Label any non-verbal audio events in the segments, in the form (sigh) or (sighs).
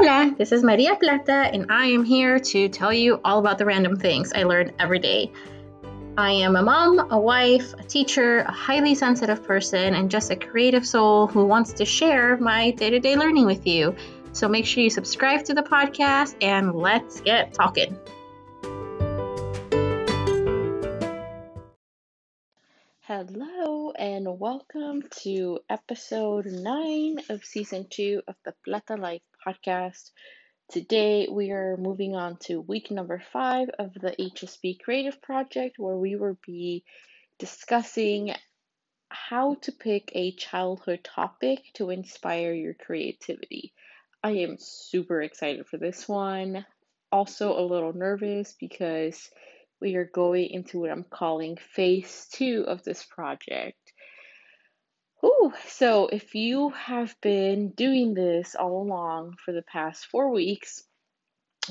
Hola, this is Maria Plata, and I am here to tell you all about the random things I learn every day. I am a mom, a wife, a teacher, a highly sensitive person, and just a creative soul who wants to share my day to day learning with you. So make sure you subscribe to the podcast and let's get talking. Hello, and welcome to episode 9 of season 2 of the Plata Life podcast. Today, we are moving on to week number 5 of the HSP Creative Project, where we will be discussing how to pick a childhood topic to inspire your creativity. I am super excited for this one. Also, a little nervous because we are going into what I'm calling phase two of this project. Ooh, so if you have been doing this all along for the past four weeks,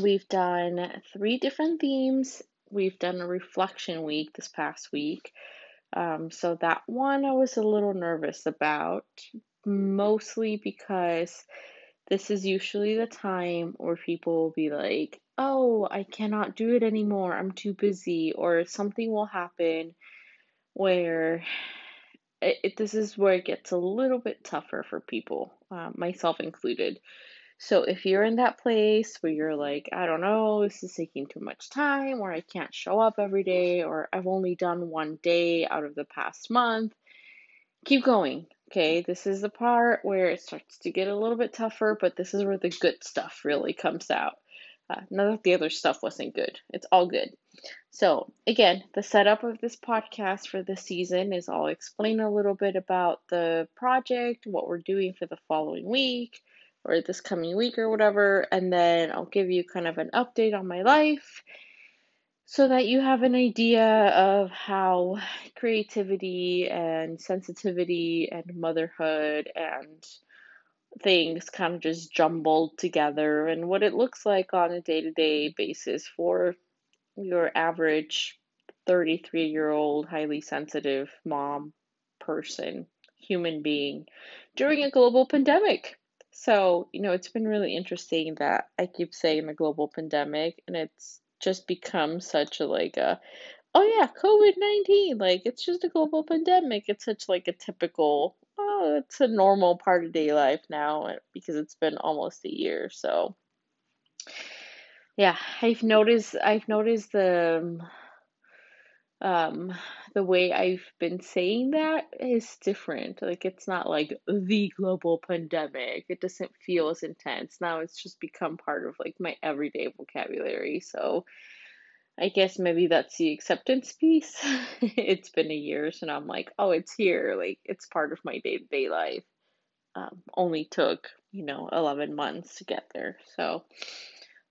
we've done three different themes. We've done a reflection week this past week. Um, so that one I was a little nervous about, mostly because this is usually the time where people will be like, oh, I cannot do it anymore, I'm too busy, or something will happen where it, it this is where it gets a little bit tougher for people, uh, myself included. So if you're in that place where you're like, I don't know, this is taking too much time, or I can't show up every day, or I've only done one day out of the past month, keep going. Okay, this is the part where it starts to get a little bit tougher, but this is where the good stuff really comes out. Uh, none of the other stuff wasn't good. It's all good. So, again, the setup of this podcast for this season is I'll explain a little bit about the project, what we're doing for the following week or this coming week or whatever, and then I'll give you kind of an update on my life so that you have an idea of how creativity and sensitivity and motherhood and things kind of just jumbled together and what it looks like on a day to day basis for your average 33 year old, highly sensitive mom, person, human being during a global pandemic. So, you know, it's been really interesting that I keep saying the global pandemic and it's just become such a like a oh yeah, COVID 19, like it's just a global pandemic. It's such like a typical oh, it's a normal part of day life now uh, because it's been almost a year. So, yeah, I've noticed I've noticed the um the way I've been saying that is different. Like it's not like the global pandemic. It doesn't feel as intense. Now it's just become part of like my everyday vocabulary. So I guess maybe that's the acceptance piece. (laughs) it's been a year, so I'm like, oh, it's here. Like, it's part of my day to day life. Um, only took, you know, 11 months to get there. So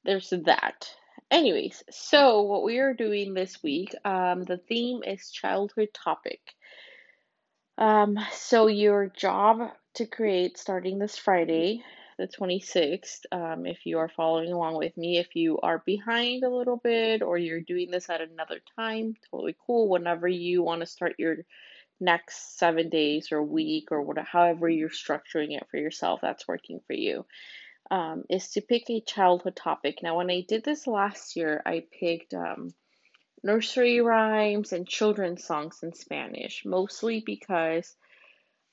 there's that. Anyways, so what we are doing this week, um, the theme is childhood topic. Um, so your job to create starting this Friday the 26th. Um, if you are following along with me, if you are behind a little bit or you're doing this at another time, totally cool. Whenever you want to start your next seven days or week or whatever, however you're structuring it for yourself, that's working for you. Um, is to pick a childhood topic. Now, when I did this last year, I picked um, nursery rhymes and children's songs in Spanish, mostly because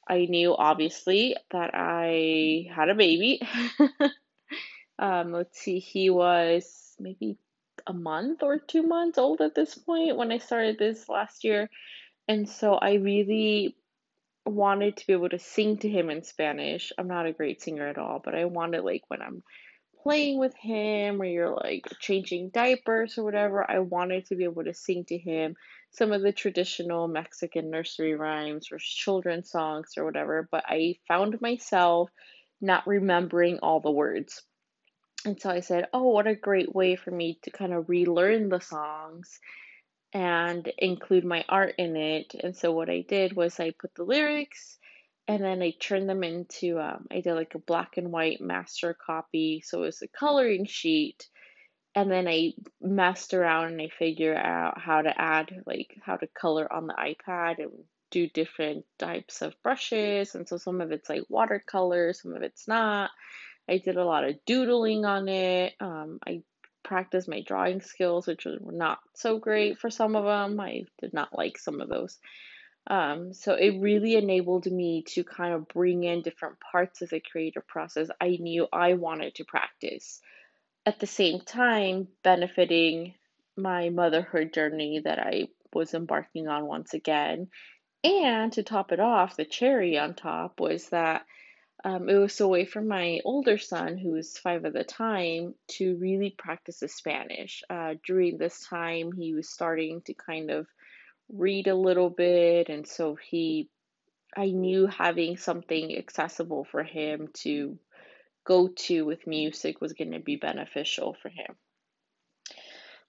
I knew obviously that I had a baby. (laughs) um, let's see, he was maybe a month or two months old at this point when I started this last year. And so I really wanted to be able to sing to him in Spanish. I'm not a great singer at all, but I wanted, like, when I'm playing with him or you're like changing diapers or whatever, I wanted to be able to sing to him some of the traditional Mexican nursery rhymes or children's songs or whatever, but I found myself not remembering all the words. And so I said, Oh, what a great way for me to kind of relearn the songs and include my art in it. And so what I did was I put the lyrics and then I turned them into, um, I did like a black and white master copy. So it was a coloring sheet and then I messed around and I figured out how to add like how to color on the iPad and do different types of brushes and so some of it's like watercolor some of it's not I did a lot of doodling on it. Um, I practiced my drawing skills, which were not so great for some of them. I did not like some of those. Um, so it really enabled me to kind of bring in different parts of the creative process I knew I wanted to practice. At the same time, benefiting my motherhood journey that I was embarking on once again. And to top it off, the cherry on top was that um, it was a way for my older son, who was five at the time, to really practice his Spanish. Uh, during this time, he was starting to kind of read a little bit, and so he, I knew having something accessible for him to go to with music was going to be beneficial for him.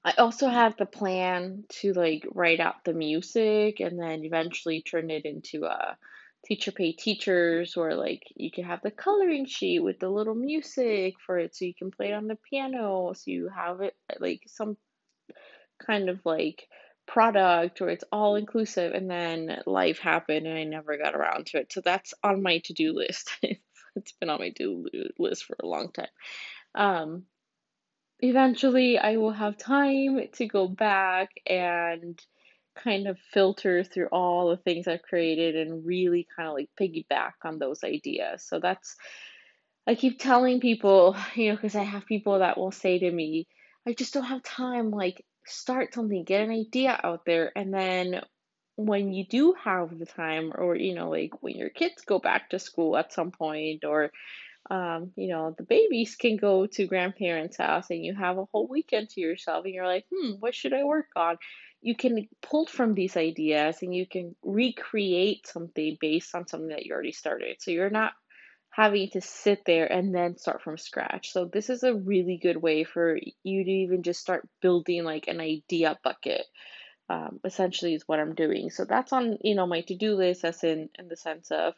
I also had the plan to like write out the music and then eventually turn it into a teacher pay teachers or like you can have the coloring sheet with the little music for it so you can play it on the piano so you have it like some kind of like product or it's all inclusive and then life happened and I never got around to it. So that's on my to-do list. (laughs) (laughs) it's been on my to-do list for a long time. Um eventually I will have time to go back and kind of filter through all the things I've created and really kind of like piggyback on those ideas. So that's, I keep telling people, (sighs) you know, because I have people that will say to me, I just don't have time. Like, start something, get an idea out there. And then when you do have the time, or, you know, like when your kids go back to school at some point, or um, you know, the babies can go to grandparents' house and you have a whole weekend to yourself and you're like, hmm, what should I work on? You can pull from these ideas and you can recreate something based on something that you already started. So you're not having to sit there and then start from scratch. So this is a really good way for you to even just start building like an idea bucket. Um, essentially is what I'm doing. So that's on, you know, my to-do list as in in the sense of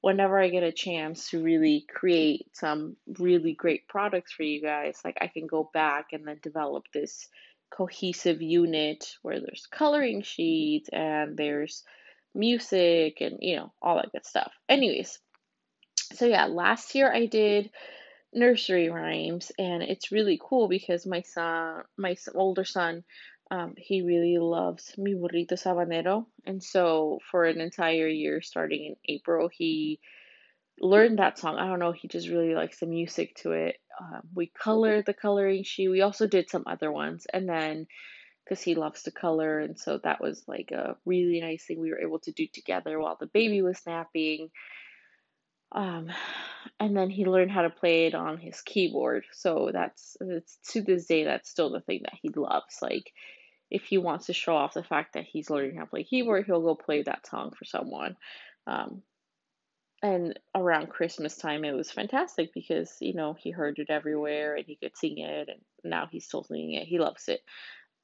whenever I get a chance to really create some really great products for you guys, like I can go back and then develop this cohesive unit where there's coloring sheets and there's music and you know all that good stuff. Anyways, so yeah, last year I did nursery rhymes and it's really cool because my son, my older son um, he really loves Mi Burrito Sabanero. And so for an entire year, starting in April, he learned that song. I don't know, he just really likes the music to it. Um, we colored the coloring sheet. We also did some other ones. And then because he loves to color, and so that was like a really nice thing we were able to do together while the baby was napping. Um, and then he learned how to play it on his keyboard. So that's it's to this day that's still the thing that he loves. Like if he wants to show off the fact that he's learning how to play keyboard, he'll go play that song for someone. Um, and around Christmas time, it was fantastic because you know he heard it everywhere and he could sing it, and now he's still singing it. He loves it.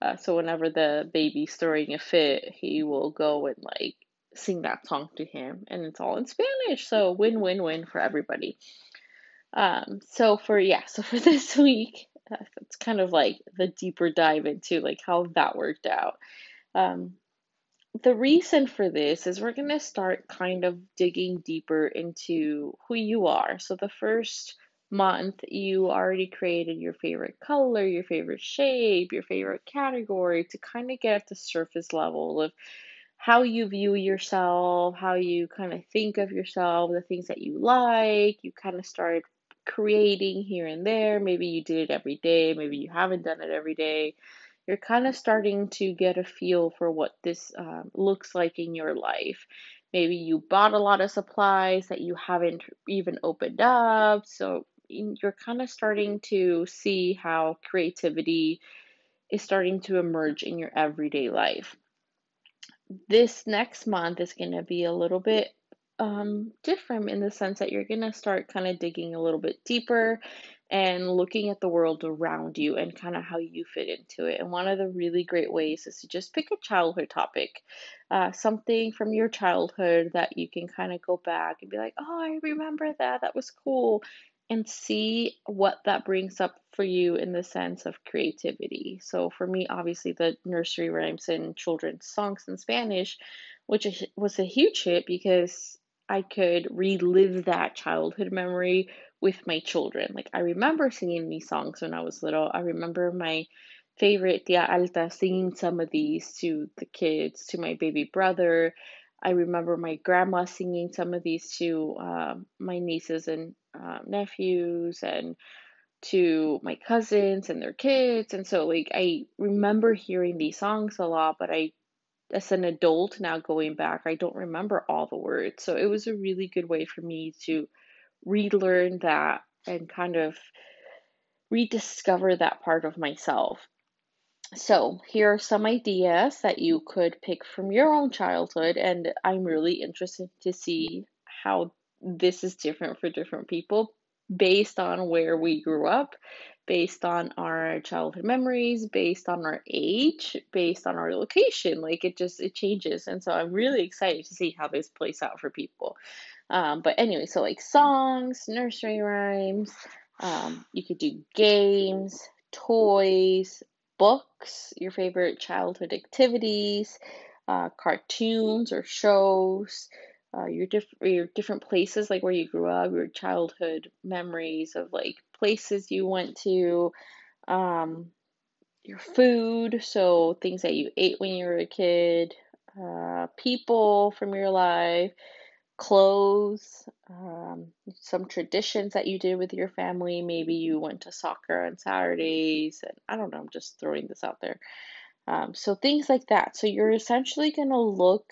Uh, so whenever the baby's throwing a fit, he will go and like sing that song to him, and it's all in Spanish. So win win win for everybody. Um, so for yeah, so (laughs) for this week, it's kind of like the deeper dive into like how that worked out. Um, the reason for this is we're going to start kind of digging deeper into who you are. So the first month you already created your favorite color, your favorite shape, your favorite category to kind of get at the surface level of how you view yourself, how you kind of think of yourself, the things that you like. You kind of started creating here and there. Maybe you did it every day, maybe you haven't done it every day. You're kind of starting to get a feel for what this um, looks like in your life. Maybe you bought a lot of supplies that you haven't even opened up. So you're kind of starting to see how creativity is starting to emerge in your everyday life. This next month is going to be a little bit um, different in the sense that you're going to start kind of digging a little bit deeper and looking at the world around you and kind of how you fit into it. And one of the really great ways is to just pick a childhood topic, uh, something from your childhood that you can kind of go back and be like, oh, I remember that. That was cool. And see what that brings up for you in the sense of creativity. So, for me, obviously, the nursery rhymes and children's songs in Spanish, which was a huge hit because I could relive that childhood memory with my children. Like I remember singing these songs when I was little. I remember my favorite Tia Alta singing some of these to the kids, to my baby brother. I remember my grandma singing some of these to uh, my nieces and uh, nephews and to my cousins and their kids. And so, like, I remember hearing these songs a lot, but I, as an adult now going back, I don't remember all the words. So, it was a really good way for me to relearn that and kind of rediscover that part of myself. So, here are some ideas that you could pick from your own childhood, and I'm really interested to see how this is different for different people based on where we grew up, based on our childhood memories, based on our age, based on our location. Like it just it changes, and so I'm really excited to see how this plays out for people. Um, but anyway, so like songs, nursery rhymes, um, you could do games, toys, books, your favorite childhood activities, uh, cartoons or shows, uh, your diff- your different places like where you grew up, your childhood memories of like places you went to, um, your food, so things that you ate when you were a kid, uh, people from your life, clothes, um, some traditions that you did with your family. Maybe you went to soccer on Saturdays, and I don't know, I'm just throwing this out there. Um, so things like that. So you're essentially going to look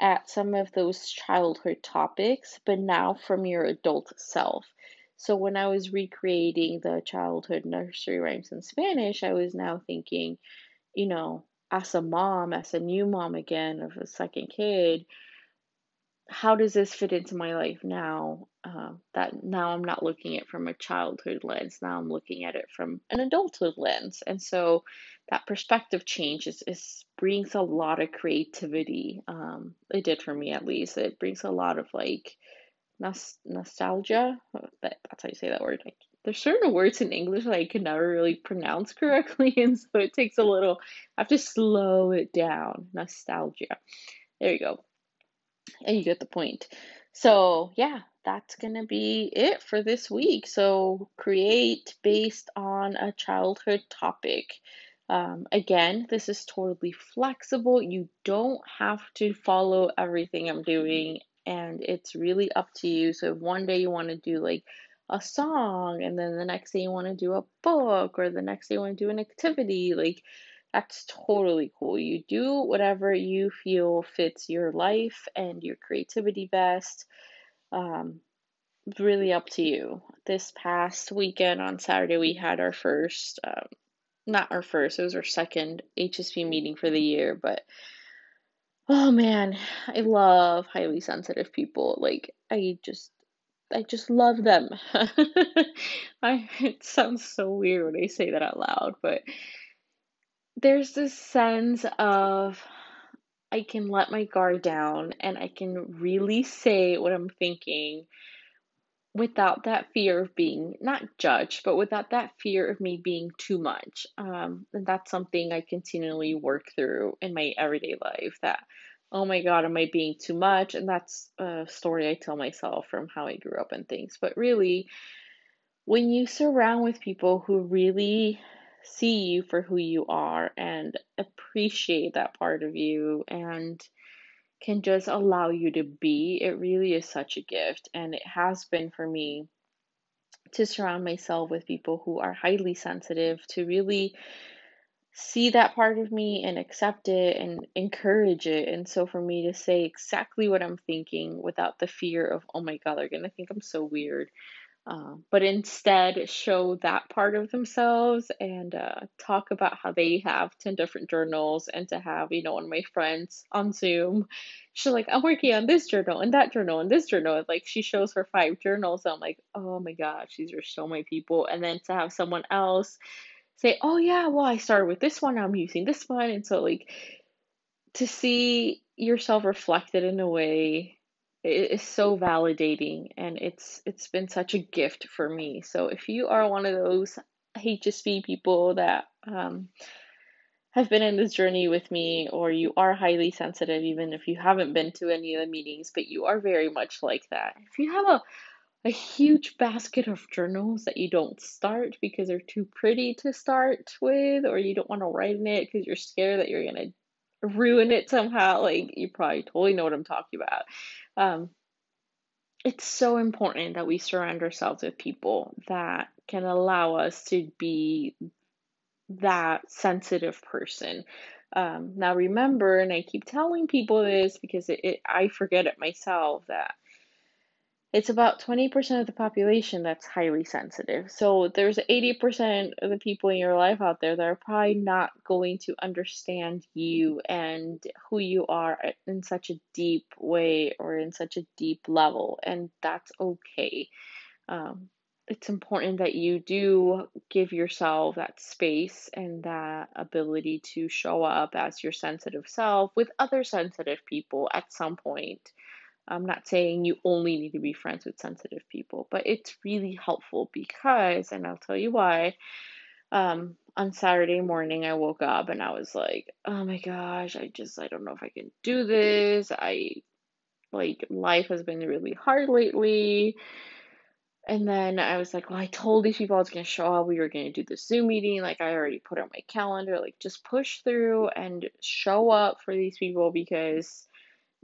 at some of those childhood topics, but now from your adult self. So when I was recreating the childhood nursery rhymes in Spanish, I was now thinking, you know, as a mom, as a new mom again of a second kid, how does this fit into my life now? Uh, that now I'm not looking at from a childhood lens. Now I'm looking at it from an adulthood lens, and so that perspective change is, is brings a lot of creativity. Um, it did for me at least. It brings a lot of like nos- nostalgia. That, that's how you say that word. Like, there's certain words in English that I can never really pronounce (laughs) correctly, and so it takes a little. I have to slow it down. Nostalgia. There you go and you get the point. So, yeah, that's to be it for this week. So, create based on a childhood topic. Um, again, this is totally flexible. You don't have to follow everything I'm doing, and it's really up to you. So, if one day you want to do like a song, and then the next day you want to do a book, or the next day you want to do an activity, like that's totally cool. You do whatever you feel fits your life and your creativity best. Um, really up to you. This past weekend on Saturday, we had our first, um, not our first, it was our second HSP meeting for the year, but oh man, I love highly sensitive people. Like, I just, I just love them. (laughs) I, it sounds so weird when I say that out loud, but there's this sense of I can let my guard down and I can really say what I'm thinking without that fear of being not judged, but without that fear of me being too much. Um, and that's something I continually work through in my everyday life that, oh my God, am I being too much? And that's a story I tell myself from how I grew up and things. But really, when you surround with people who really see you for who you are and appreciate that part of you and can just allow you to be, it really is such a gift. And it has been for me to surround myself with people who are highly sensitive, to really see that part of me and accept it and encourage it. And so for me to say exactly what I'm thinking without the fear of, oh my God, they're going to think I'm so weird um, but instead show that part of themselves and uh, talk about how they have 10 different journals and to have you know one of my friends on zoom she's like i'm working on this journal and that journal and this journal like she shows her five journals i'm like oh my gosh these are so many people and then to have someone else say oh yeah well i started with this one i'm using this one and so like to see yourself reflected in a way it is so validating and it's it's been such a gift for me so if you are one of those hsp people that um, have been in this journey with me or you are highly sensitive even if you haven't been to any of the meetings but you are very much like that if you have a a huge basket of journals that you don't start because they're too pretty to start with, or you don't want to write in it because you're scared that you're gonna ruin it somehow. Like you probably totally know what I'm talking about. Um, it's so important that we surround ourselves with people that can allow us to be that sensitive person. Um, now remember, and I keep telling people this because it, it, I forget it myself that it's about 20% of the population that's highly sensitive. So there's 80% of the people in your life out there that are probably not going to understand you and who you are in such a deep way or in such a deep level, and that's okay. Um, it's important that you do give yourself that space and that ability to show up as your sensitive self with other sensitive people at some point I'm not saying you only need to be friends with sensitive people, but it's really helpful because, and I'll tell you why. Um, on Saturday morning, I woke up and I was like, oh my gosh, I just, I don't know if I can do this. I, like, life has been really hard lately. And then I was like, well, I told these people I was going to show up. We were going to do the Zoom meeting. Like, I already put on my calendar. Like, just push through and show up for these people because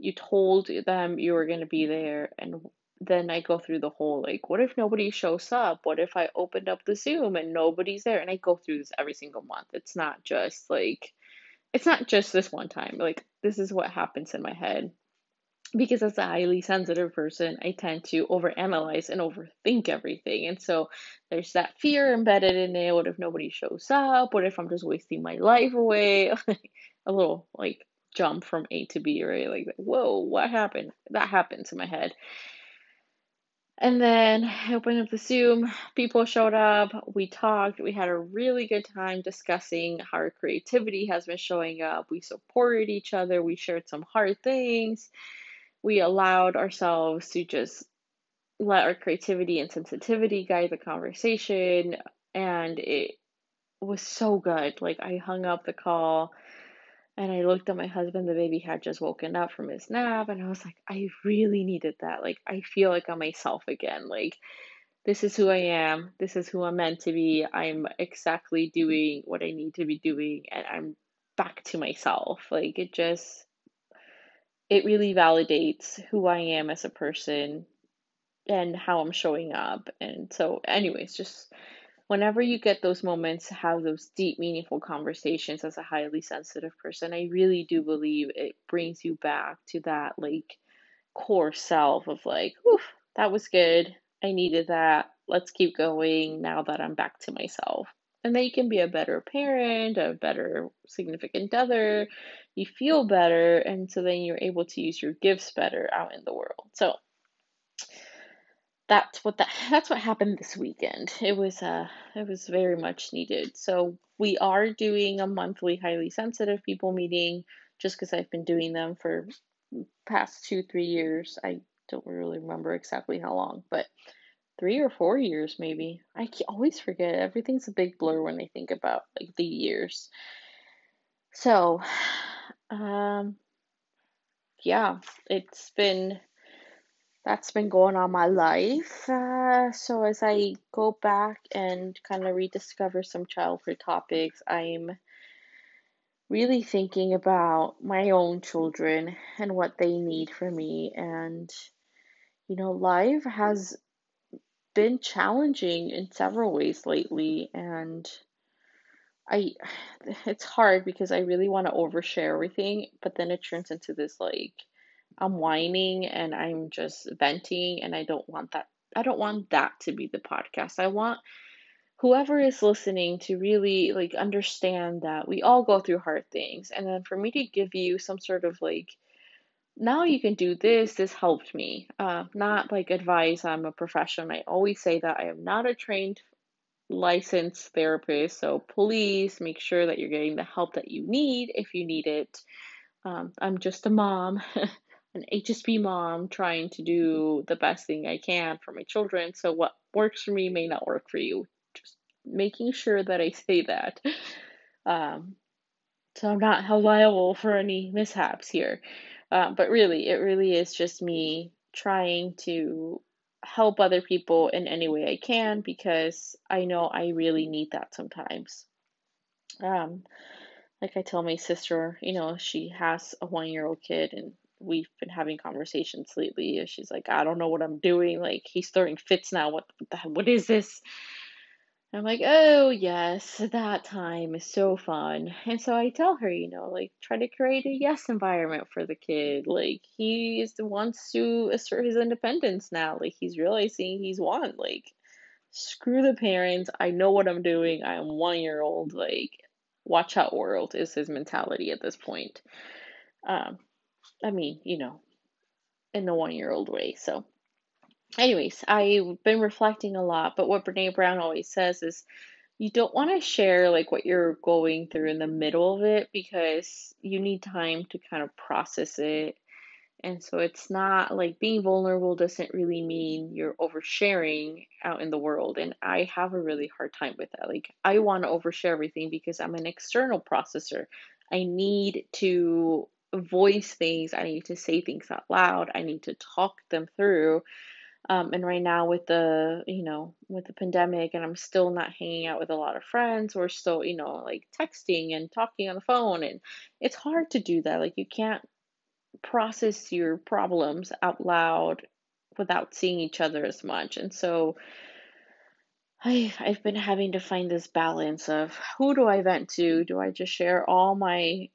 you told them you were going to be there and then I go through the whole like, what if nobody shows up? What if I opened up the Zoom and nobody's there? And I go through this every single month. It's not just like, it's not just this one time. Like, this is what happens in my head. Because as a highly sensitive person, I tend to overanalyze and overthink everything. And so there's that fear embedded in it. What if nobody shows up? What if I'm just wasting my life away? (laughs) a little like jump from A to B, right? Like, whoa, what happened? That happened to my head. And then I opened up the Zoom, people showed up, we talked, we had a really good time discussing how our creativity has been showing up. We supported each other, we shared some hard things, we allowed ourselves to just let our creativity and sensitivity guide the conversation, and it was so good. Like, I hung up the call and I looked at my husband, the baby had just woken up from his nap, and I was like, I really needed that. Like, I feel like I'm myself again. Like, this is who I am. This is who I'm meant to be. I'm exactly doing what I need to be doing, and I'm back to myself. Like, it just, it really validates who I am as a person and how I'm showing up. And so, anyways, just whenever you get those moments to have those deep, meaningful conversations as a highly sensitive person, I really do believe it brings you back to that like core self of like, oof, that was good. I needed that. Let's keep going now that I'm back to myself. And then you can be a better parent, a better significant other. You feel better. And so then you're able to use your gifts better out in the world. So, that's what that that's what happened this weekend. It was uh it was very much needed. So we are doing a monthly highly sensitive people meeting just because I've been doing them for past two three years. I don't really remember exactly how long, but three or four years maybe. I always forget. Everything's a big blur when I think about like the years. So, (sighs) um, yeah, it's been that's been going on my life. Uh, so as I go back and kind of rediscover some childhood topics, I'm really thinking about my own children and what they need from me. And, you know, life has been challenging in several ways lately. And I, (sighs) it's hard because I really want to overshare everything, but then it turns into this like, I'm whining and I'm just venting and I don't want that I don't want that to be the podcast. I want whoever is listening to really like understand that we all go through hard things. And then for me to give you some sort of like now you can do this this helped me. Uh, not like advice i'm a professional. I always say that i am not a trained licensed therapist so please make sure that you're getting the help that you need if you need it. Um, i'm just a mom (laughs) an HSP mom trying to do the best thing I can for my children. So what works for me may not work for you. Just making sure that I say that. Um, so I'm not held liable for any mishaps here. Uh, but really, it really is just me trying to help other people in any way I can because I know I really need that sometimes. Um, like I tell my sister, you know, she has a one year old kid and we've been having conversations lately. She's like, I don't know what I'm doing. Like he's throwing fits now. What what, is this? I'm like, oh, yes, that time is so fun. And so I tell her, you know, like, try to create a yes environment for the kid. Like, he wants to assert his independence now. Like, he's realizing he's one. Like, screw the parents. I know what I'm doing. I am one year old. Like, watch out, world, is his mentality at this point. Um, I mean, you know, in the one year old way. So, anyways, I've been reflecting a lot, but what Brene Brown always says is you don't want to share like what you're going through in the middle of it because you need time to kind of process it. And so it's not like being vulnerable doesn't really mean you're oversharing out in the world. And I have a really hard time with that. Like, I want to overshare everything because I'm an external processor. I need to voice things, I need to say things out loud, I need to talk them through um, and right now with the, you know, with the pandemic and I'm still not hanging out with a lot of friends, we're still, you know, like texting and talking on the phone and it's hard to do that. Like you can't process your problems out loud without seeing each other as much. And so I I've been having to find this balance of who do I vent to? Do I just share all my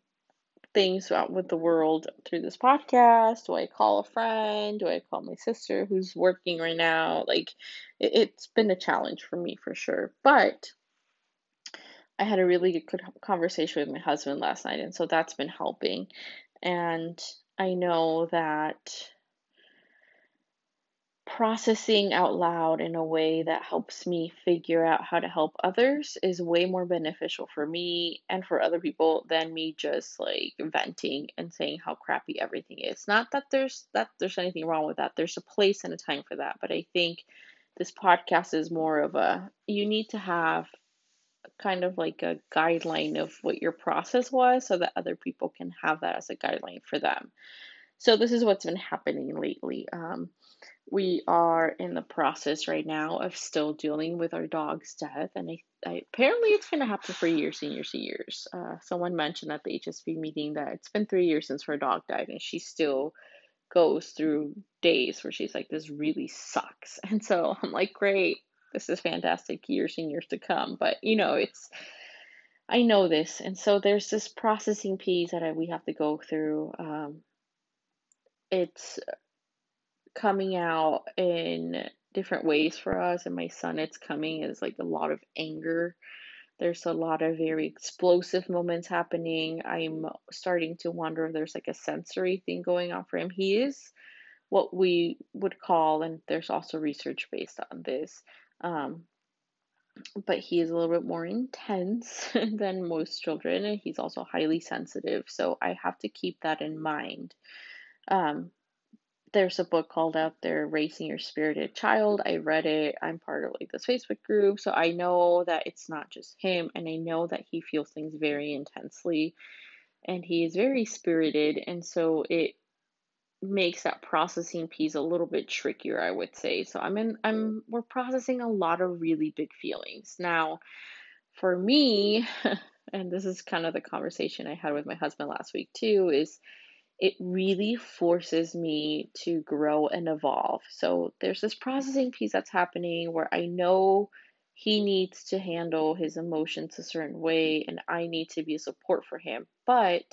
things out with the world through this podcast? Do I call a friend? Do I call my sister who's working right now? Like, it, it's been a challenge for me for sure. But I had a really good conversation with my husband last night, and so that's been helping. And I know that processing out loud in a way that helps me figure out how to help others is way more beneficial for me and for other people than me just like venting and saying how crappy everything is. Not that there's that there's anything wrong with that. There's a place and a time for that, but I think this podcast is more of a you need to have kind of like a guideline of what your process was so that other people can have that as a guideline for them. So this is what's been happening lately. Um, we are in the process right now of still dealing with our dog's death, and I, I apparently it's going to happen for years and years and years. Uh, someone mentioned at the HSP meeting that it's been three years since her dog died, and she still goes through days where she's like, "This really sucks," (laughs) and so I'm like, "Great, this is fantastic, years and years to come." But you know, it's I know this, and so there's this processing piece that I, we have to go through. Um, it's coming out in different ways for us and my son it's coming is like a lot of anger. There's a lot of very explosive moments happening. I'm starting to wonder if there's like a sensory thing going on for him. He is what we would call and there's also research based on this um, but he is a little bit more intense (laughs) than most children and he's also highly sensitive so i have to keep that in mind. Um, there's a book called out there raising your spirited child. I read it. I'm part of like this facebook group so i know that it's not just him and i know that he feels things very intensely and he is very spirited and so it makes that processing piece a little bit trickier i would say. So i'm in i'm we're processing a lot of really big feelings. Now for me (laughs) and this is kind of the conversation i had with my husband last week too is it really forces me to grow and evolve. So there's this processing piece that's happening where I know he needs to handle his emotions a certain way and I need to be a support for him. But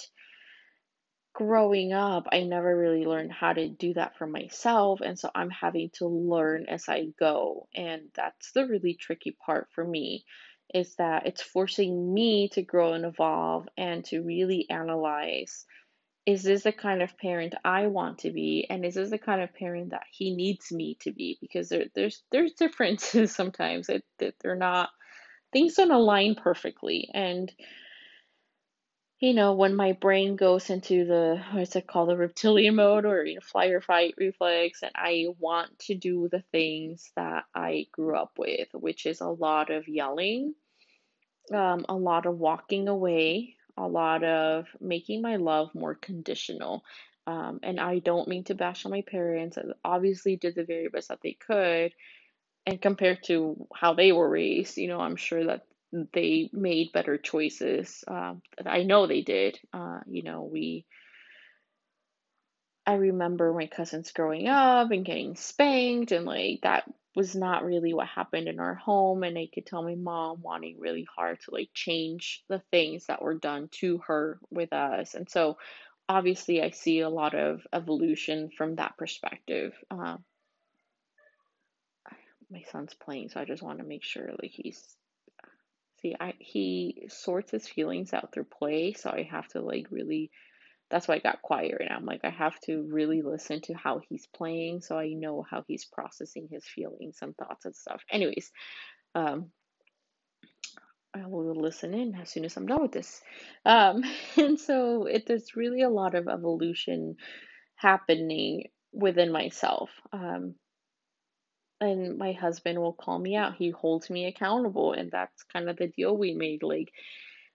growing up, I never really learned how to do that for myself. And so I'm having to learn as I go. And that's the really tricky part for me is that it's forcing me to grow and evolve and to really analyze is this the kind of parent I want to be, and is this the kind of parent that he needs me to be? Because there, there's there's differences (laughs) sometimes that, that they're not things don't align perfectly, and you know when my brain goes into the what's it called the reptilian mode or you know fly or fight reflex, and I want to do the things that I grew up with, which is a lot of yelling, um, a lot of walking away, a lot of making my love more conditional. Um, and I don't mean to bash on my parents. I Obviously, did the very best that they could. And compared to how they were raised, you know, I'm sure that they made better choices. Um, I know they did. Uh, you know, we I remember my cousins growing up and getting spanked, and like that was not really what happened in our home. And I could tell my mom wanting really hard to like change the things that were done to her with us. And so obviously, I see a lot of evolution from that perspective. Uh, my son's playing, so I just want to make sure like he's see I he sorts his feelings out through play, so I have to like really that's why I got quiet now. I'm like, I have to really listen to how he's playing so I know how he's processing his feelings and thoughts and stuff. Anyways, um, I will listen in as soon as I'm done with this. Um, (laughs) and so it, there's really a lot of evolution happening within myself. Um, and my husband will call me out. He holds me accountable, and that's kind of the deal we made. Like,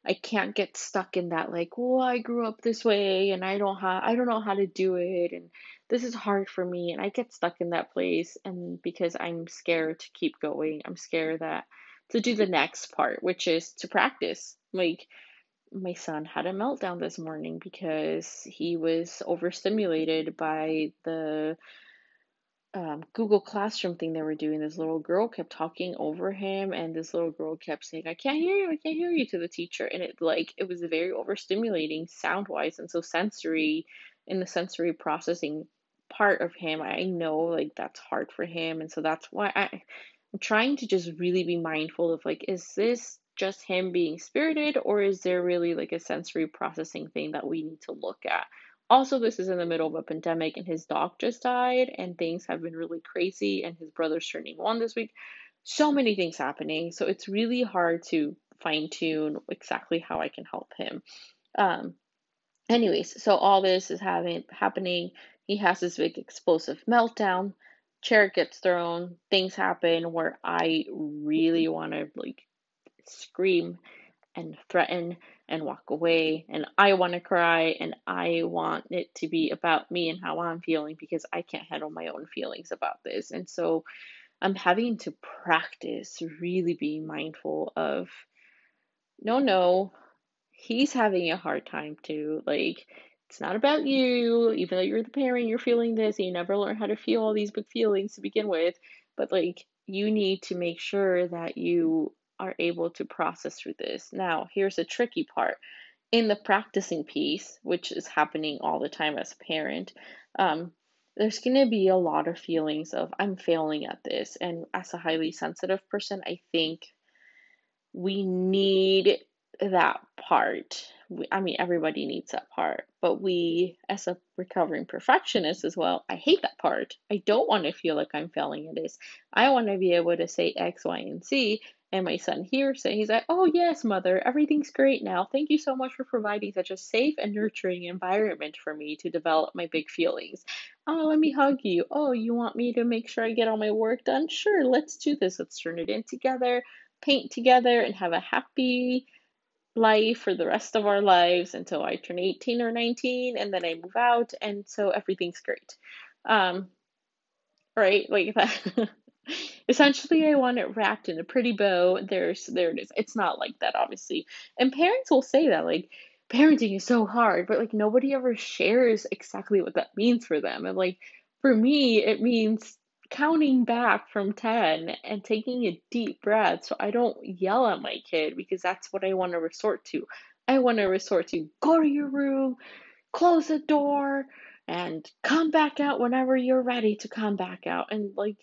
I can't get stuck in that like, oh, I grew up this way and I don't have I don't know how to do it and this is hard for me and I get stuck in that place and because I'm scared to keep going. I'm scared that to do the next part, which is to practice. Like my son had a meltdown this morning because he was overstimulated by the um, Google Classroom thing they were doing, this little girl kept talking over him, and this little girl kept saying, "I can't hear you, I can't hear you" to the teacher, and it like it was very overstimulating sound wise, and so sensory in the sensory processing part of him, I know like that's hard for him, and so that's why I, I'm trying to just really be mindful of like, is this just him being spirited, or is there really like a sensory processing thing that we need to look at? Also, this is in the middle of a pandemic, and his dog just died, and things have been really crazy, and his brother's turning one this week. So many things happening. So it's really hard to fine tune exactly how I can help him. Um, anyways, so all this is having happening. He has this big explosive meltdown. Chair gets thrown. Things happen where I really want to like scream and threaten and walk away and I want to cry and I want it to be about me and how I'm feeling because I can't handle my own feelings about this. And so I'm having to practice really being mindful of no, no, he's having a hard time too. Like, it's not about you, even though you're the parent, you're feeling this, and you never learn how to feel all these big feelings to begin with. But, like, you need to make sure that you are able to process through this. Now, here's the tricky part. In the practicing piece, which is happening all the time as a parent, um, there's going to be a lot of feelings of I'm failing at this. And as a highly sensitive person, I think we need that part. We, I mean, everybody needs that part, but we, as a recovering perfectionist as well, I hate that part. I don't want to feel like I'm failing at this. I want to be able to say X, Y, and Z and my son here say, he's like, Oh, yes, mother, everything's great now. Thank you so much for providing such a safe and nurturing environment for me to develop my big feelings. Oh, let me hug you. Oh, you want me to make sure I get all my work done? Sure, let's do this. Let's turn it in together, paint together, and have a happy life for the rest of our lives until I turn 18 or 19 and then I move out. And so everything's great. Um, right? Like that. (laughs) Essentially, I want it wrapped in a pretty bow. There's there it is. It's not like that, obviously. And parents will say that, like, parenting is so hard, but like nobody ever shares exactly what that means for them. And like for me, it means counting back from 10 and taking a deep breath so I don't yell at my kid because that's what I want to resort to. I want to resort to go to your room, close the door, and come back out whenever you're ready to come back out. And like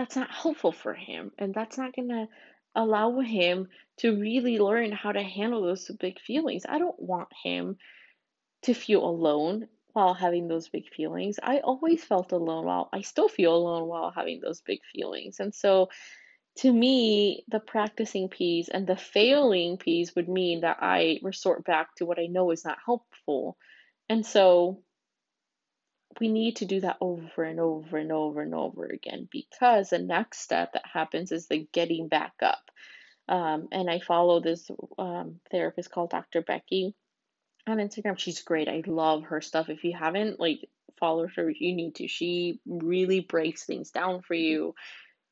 that's not helpful for him and that's not going to allow him to really learn how to handle those big feelings. I don't want him to feel alone while having those big feelings. I always felt alone while I still feel alone while having those big feelings. And so to me, the practicing piece and the failing piece would mean that I resort back to what I know is not helpful. And so we need to do that over and over and over and over again because the next step that happens is the getting back up. Um, and I follow this um, therapist called Dr. Becky. on Instagram. She's great. I love her stuff. If you haven't like followed her, you need to. She really breaks things down for you,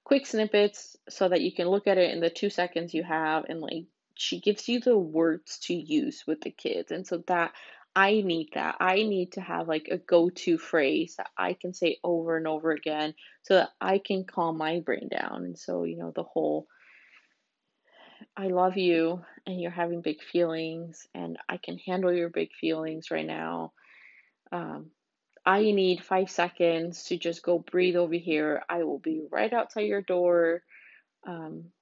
quick snippets, so that you can look at it in the two seconds you have, and like she gives you the words to use with the kids, and so that I need that. I need to have like a go-to phrase that I can say over and over again so that I can calm my brain down. And so, you know, the whole I love you and you're having big feelings and I can handle your big feelings right now. Um, I need five seconds to just go breathe over here. I will be right outside your door. Um,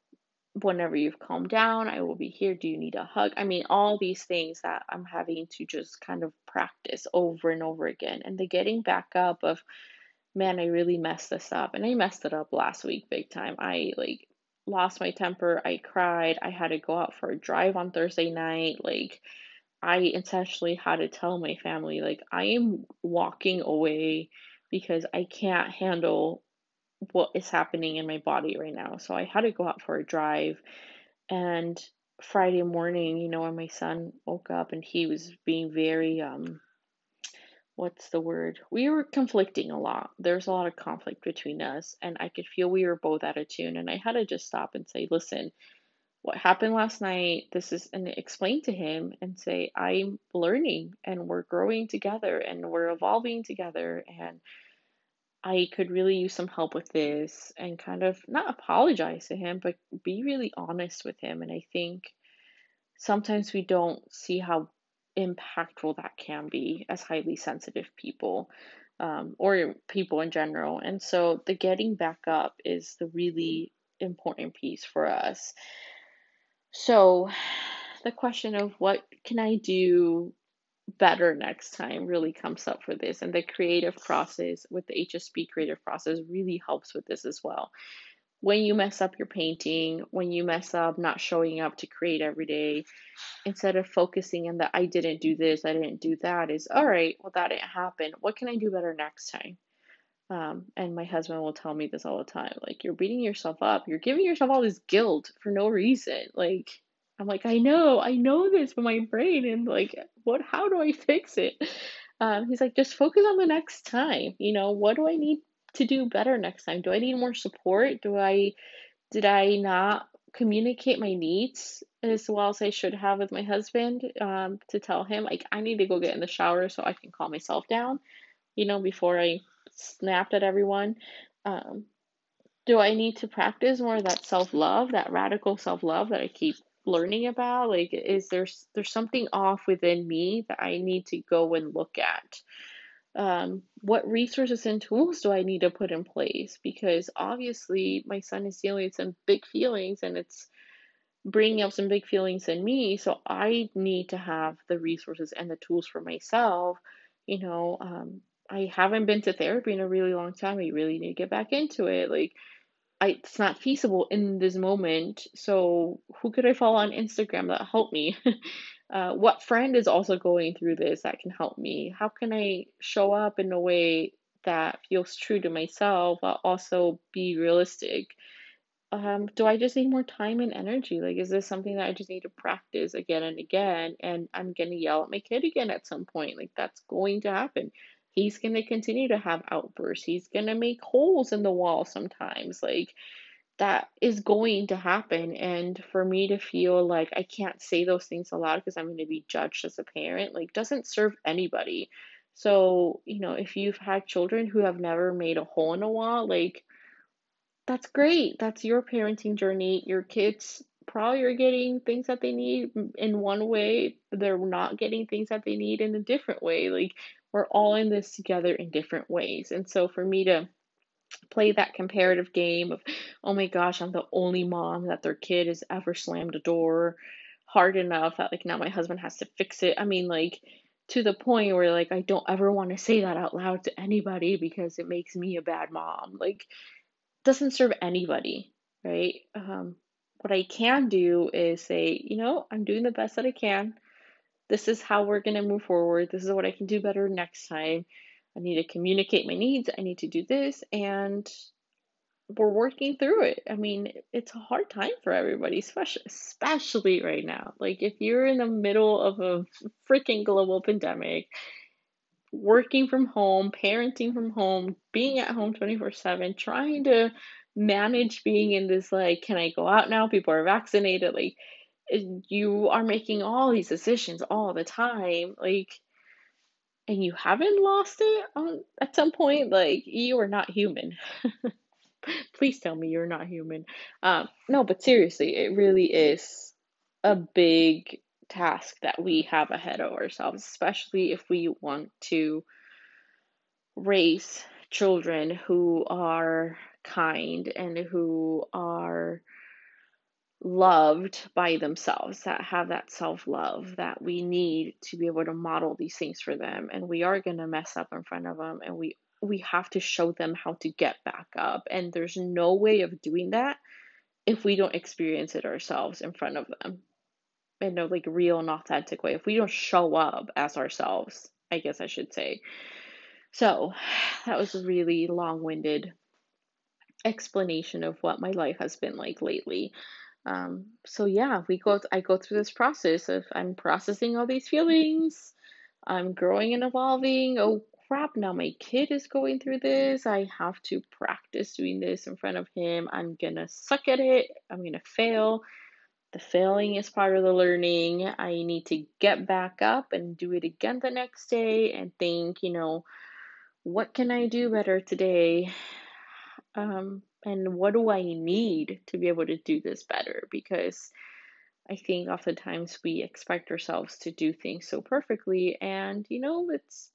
whenever you've calmed down, I will be here. Do you need a hug? I mean, all these things that I'm having to just kind of practice over and over again. And the getting back up of, man, I really messed this up. And I messed it up last week big time. I like lost my temper. I cried. I had to go out for a drive on Thursday night. Like, I intentionally had to tell my family, like, I am walking away because I can't handle what is happening in my body right now. So I had to go out for a drive. And Friday morning, you know, when my son woke up and he was being very, um, what's the word? We were conflicting a lot. There's a lot of conflict between us, and I could feel we were both out of tune. And I had to just stop and say, listen, what happened last night, this is, and explain to him and say, I'm learning and we're growing together and we're evolving together. And I could really use some help with this and kind of not apologize to him, but be really honest with him. And I think sometimes we don't see how impactful that can be as highly sensitive people um, or people in general. And so the getting back up is the really important piece for us. So (sighs) the question of what can I do better next time really comes up for this. And the creative process with the HSP creative process really helps with this as well when you mess up your painting, when you mess up not showing up to create every day, instead of focusing on that I didn't do this, I didn't do that, is all right, well, that didn't happen. What can I do better next time? Um, and my husband will tell me this all the time like, you're beating yourself up, you're giving yourself all this guilt for no reason. Like, I'm like, I know, I know this, but my brain, and like, what, how do I fix it? Um, he's like, just focus on the next time. You know, what do I need to do better next time? Do I need more support? Do I did I not communicate my needs as well as I should have with my husband um, to tell him like I need to go get in the shower so I can calm myself down, you know, before I snapped at everyone. Um, do I need to practice more that self love, that radical self love that I keep learning about? Like, is there there's something off within me that I need to go and look at? um, what resources and tools do I need to put in place? Because obviously, my son is dealing with some big feelings and it's bringing up some big feelings in me. So I need to have the resources and the tools for myself. You know, um, I haven't been to therapy in a really long time. I really need to get back into it. Like, I, it's not feasible in this moment. So who could I follow on Instagram that help me? (laughs) uh, what friend is also going through this that can help me? How can I show up in a way that feels true to myself, but also be realistic? Um, do I just need more time and energy? Like, is this something that I just need to practice again and again? And I'm gonna yell at my kid again at some point. Like, that's going to happen. He's gonna continue to have outbursts. He's gonna make holes in the wall sometimes. Like, that is going to happen. And for me to feel like I can't say those things aloud because I'm going to be judged as a parent, like, doesn't serve anybody. So, you know, if you've had children who have never made a hole in a wall, like, that's great. That's your parenting journey. Your kids probably are getting things that they need in one way, they're not getting things that they need in a different way. Like, we're all in this together in different ways. And so, for me to play that comparative game of, oh my gosh, I'm the only mom that their kid has ever slammed a door hard enough that like now my husband has to fix it. I mean, like to the point where like I don't ever want to say that out loud to anybody because it makes me a bad mom. Like doesn't serve anybody, right? Um, what I can do is say, you know, I'm doing the best that I can. This is how we're going to move forward. This is what I can do better next time. I need to communicate my needs. I need to do this. And we're working through it. I mean, it's a hard time for everybody, especially especially right now. Like if you're in the middle of a freaking global pandemic, working from home, parenting from home, being at home 24/7, trying to manage being in this like, can I go out now? People are vaccinated. Like you are making all these decisions all the time. Like and you haven't lost it on at some point, like you are not human. (laughs) Please tell me you're not human. Um, no, but seriously, it really is a big task that we have ahead of ourselves, especially if we want to raise children who are kind and who are loved by themselves, that have that self love that we need to be able to model these things for them. And we are going to mess up in front of them, and we we have to show them how to get back up. And there's no way of doing that if we don't experience it ourselves in front of them in a like real and authentic way. If we don't show up as ourselves, I guess I should say. So that was a really long winded explanation of what my life has been like lately. Um, so yeah, we go. I go through this process of I'm processing all these feelings. I'm growing and evolving. Oh crap! Now my kid is going through this. I have to practice doing this in front of him. I'm gonna suck at it. I'm gonna fail. The failing is part of the learning. I need to get back up and do it again the next day and think, you know, what can I do better today? Um, and what do I need to be able to do this better? Because I think oftentimes we expect ourselves to do things so perfectly, and you know, it's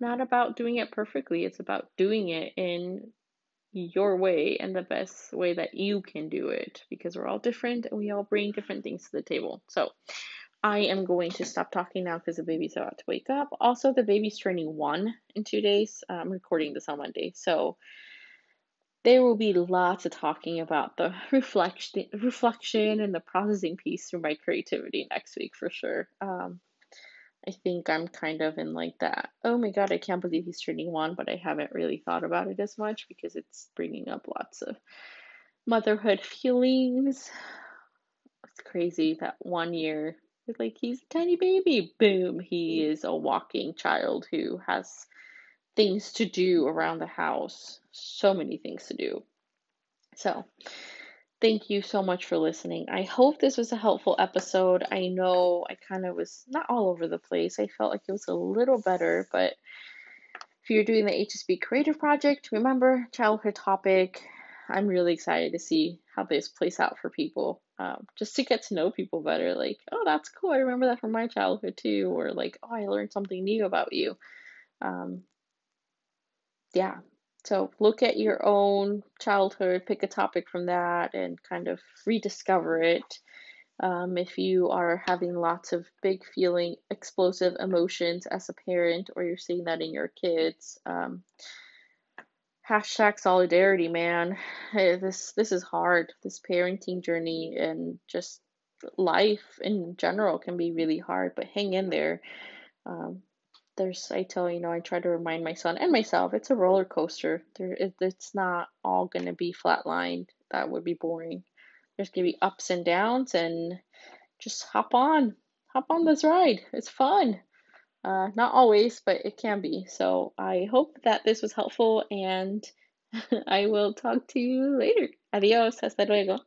not about doing it perfectly, it's about doing it in your way and the best way that you can do it because we're all different and we all bring different things to the table. So, I am going to stop talking now because the baby's about to wake up. Also, the baby's turning one in two days. I'm recording this on Monday. So, there will be lots of talking about the (laughs) reflection reflection and the processing piece through my creativity next week for sure. Um, I think I'm kind of in like that. Oh my god, I can't believe he's turning one, but I haven't really thought about it as much because it's bringing up lots of motherhood feelings. It's crazy that one year, like he's a tiny baby, boom, he is a walking child who has things to do around the house. So many things to do. So, thank you so much for listening. I hope this was a helpful episode. I know I kind of was not all over the place. I felt like it was a little better, but if you're doing the HSP Creative Project, remember childhood topic. I'm really excited to see how this plays out for people. Um, just to get to know people better. Like, oh, that's cool. I remember that from my childhood too. Or like, oh, I learned something new about you. Um, yeah. So look at your own childhood, pick a topic from that, and kind of rediscover it. Um, if you are having lots of big feeling, explosive emotions as a parent, or you're seeing that in your kids, um, hashtag solidarity, man. Hey, this this is hard. This parenting journey and just life in general can be really hard, but hang in there. Um, there's I tell you know I try to remind my son and myself it's a roller coaster. There it, it's not all gonna be flatlined. That would be boring. There's gonna be ups and downs and just hop on, hop on this ride. It's fun. Uh, not always, but it can be. So I hope that this was helpful and (laughs) I will talk to you later. Adios, hasta luego.